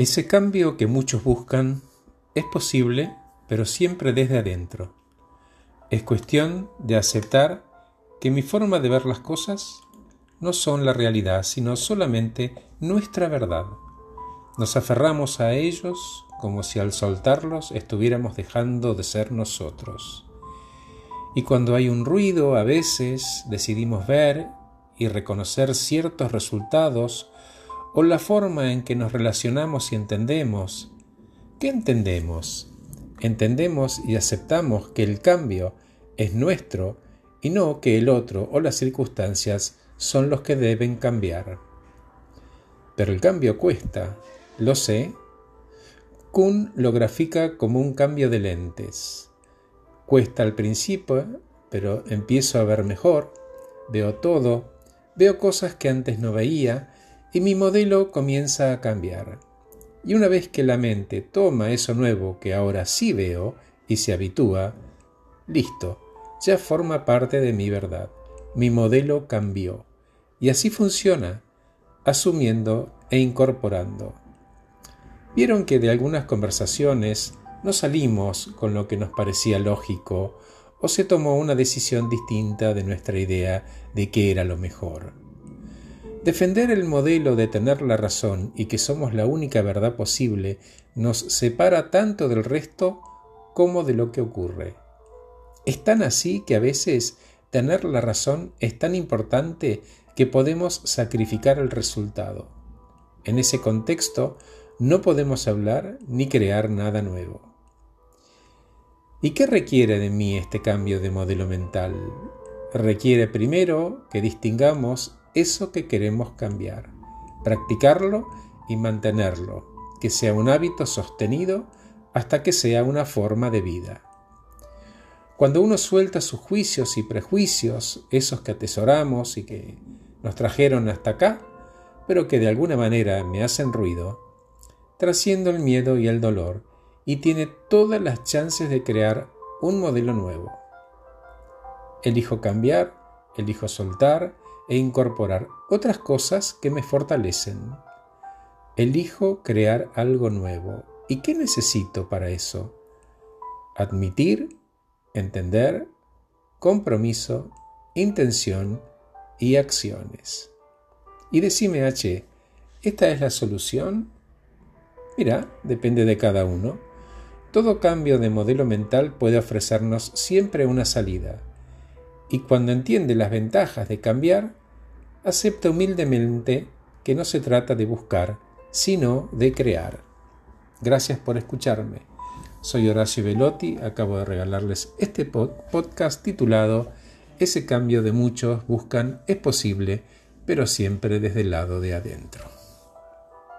Ese cambio que muchos buscan es posible, pero siempre desde adentro. Es cuestión de aceptar que mi forma de ver las cosas no son la realidad, sino solamente nuestra verdad. Nos aferramos a ellos como si al soltarlos estuviéramos dejando de ser nosotros. Y cuando hay un ruido, a veces decidimos ver y reconocer ciertos resultados o la forma en que nos relacionamos y entendemos. ¿Qué entendemos? Entendemos y aceptamos que el cambio es nuestro y no que el otro o las circunstancias son los que deben cambiar. Pero el cambio cuesta, lo sé. Kuhn lo grafica como un cambio de lentes. Cuesta al principio, pero empiezo a ver mejor, veo todo, veo cosas que antes no veía y mi modelo comienza a cambiar. Y una vez que la mente toma eso nuevo que ahora sí veo y se habitúa, listo, ya forma parte de mi verdad. Mi modelo cambió. Y así funciona, asumiendo e incorporando. Vieron que de algunas conversaciones no salimos con lo que nos parecía lógico o se tomó una decisión distinta de nuestra idea de qué era lo mejor. Defender el modelo de tener la razón y que somos la única verdad posible nos separa tanto del resto como de lo que ocurre. Es tan así que a veces tener la razón es tan importante que podemos sacrificar el resultado. En ese contexto no podemos hablar ni crear nada nuevo. ¿Y qué requiere de mí este cambio de modelo mental? Requiere primero que distingamos eso que queremos cambiar, practicarlo y mantenerlo, que sea un hábito sostenido hasta que sea una forma de vida. Cuando uno suelta sus juicios y prejuicios, esos que atesoramos y que nos trajeron hasta acá, pero que de alguna manera me hacen ruido, trasciendo el miedo y el dolor y tiene todas las chances de crear un modelo nuevo. Elijo cambiar, elijo soltar e incorporar otras cosas que me fortalecen. Elijo crear algo nuevo. ¿Y qué necesito para eso? Admitir, entender, compromiso, intención y acciones. Y decime, H, ¿esta es la solución? Mira, depende de cada uno. Todo cambio de modelo mental puede ofrecernos siempre una salida. Y cuando entiende las ventajas de cambiar, acepta humildemente que no se trata de buscar, sino de crear. Gracias por escucharme. Soy Horacio Velotti, acabo de regalarles este podcast titulado ese cambio de muchos buscan es posible, pero siempre desde el lado de adentro.